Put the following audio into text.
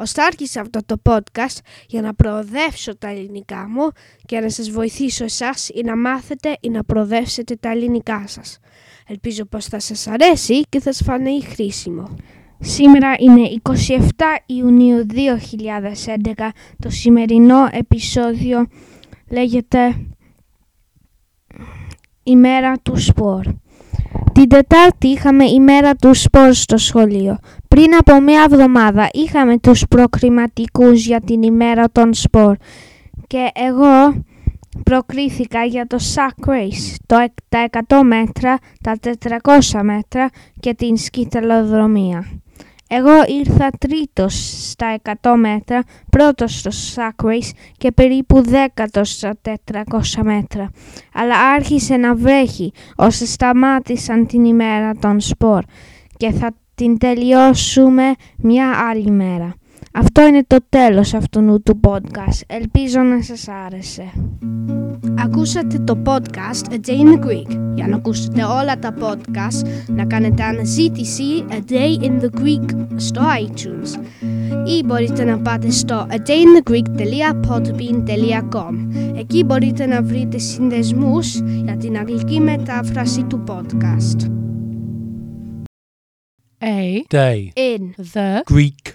Ωστά άρχισα αυτό το podcast για να προοδεύσω τα ελληνικά μου και να σας βοηθήσω εσάς ή να μάθετε ή να προοδεύσετε τα ελληνικά σας. Ελπίζω πως θα σας αρέσει και θα σας φανεί χρήσιμο. Σήμερα είναι 27 Ιουνίου 2011. Το σημερινό επεισόδιο λέγεται ημέρα του σπορ. Την Τετάρτη είχαμε ημέρα του σπορ στο σχολείο. Πριν από μία εβδομάδα είχαμε τους προκριματικούς για την ημέρα των σπορ και εγώ προκρίθηκα για το sack race, το, εκ- τα 100 μέτρα, τα 400 μέτρα και την σκητελοδρομία. Εγώ ήρθα τρίτος στα 100 μέτρα, πρώτος στο sack race και περίπου δέκατος στα 400 μέτρα. Αλλά άρχισε να βρέχει ώστε σταμάτησαν την ημέρα των σπορ και θα την τελειώσουμε μια άλλη μέρα. Αυτό είναι το τέλος αυτού του podcast. Ελπίζω να σας άρεσε. Ακούσατε το podcast A Day in the Greek. Για να ακούσετε όλα τα podcast, να κάνετε αναζήτηση A Day in the Greek στο iTunes. Ή μπορείτε να πάτε στο adayinthegreek.podbean.com Εκεί μπορείτε να βρείτε συνδεσμούς για την αγγλική μετάφραση του podcast. A day, In the Greek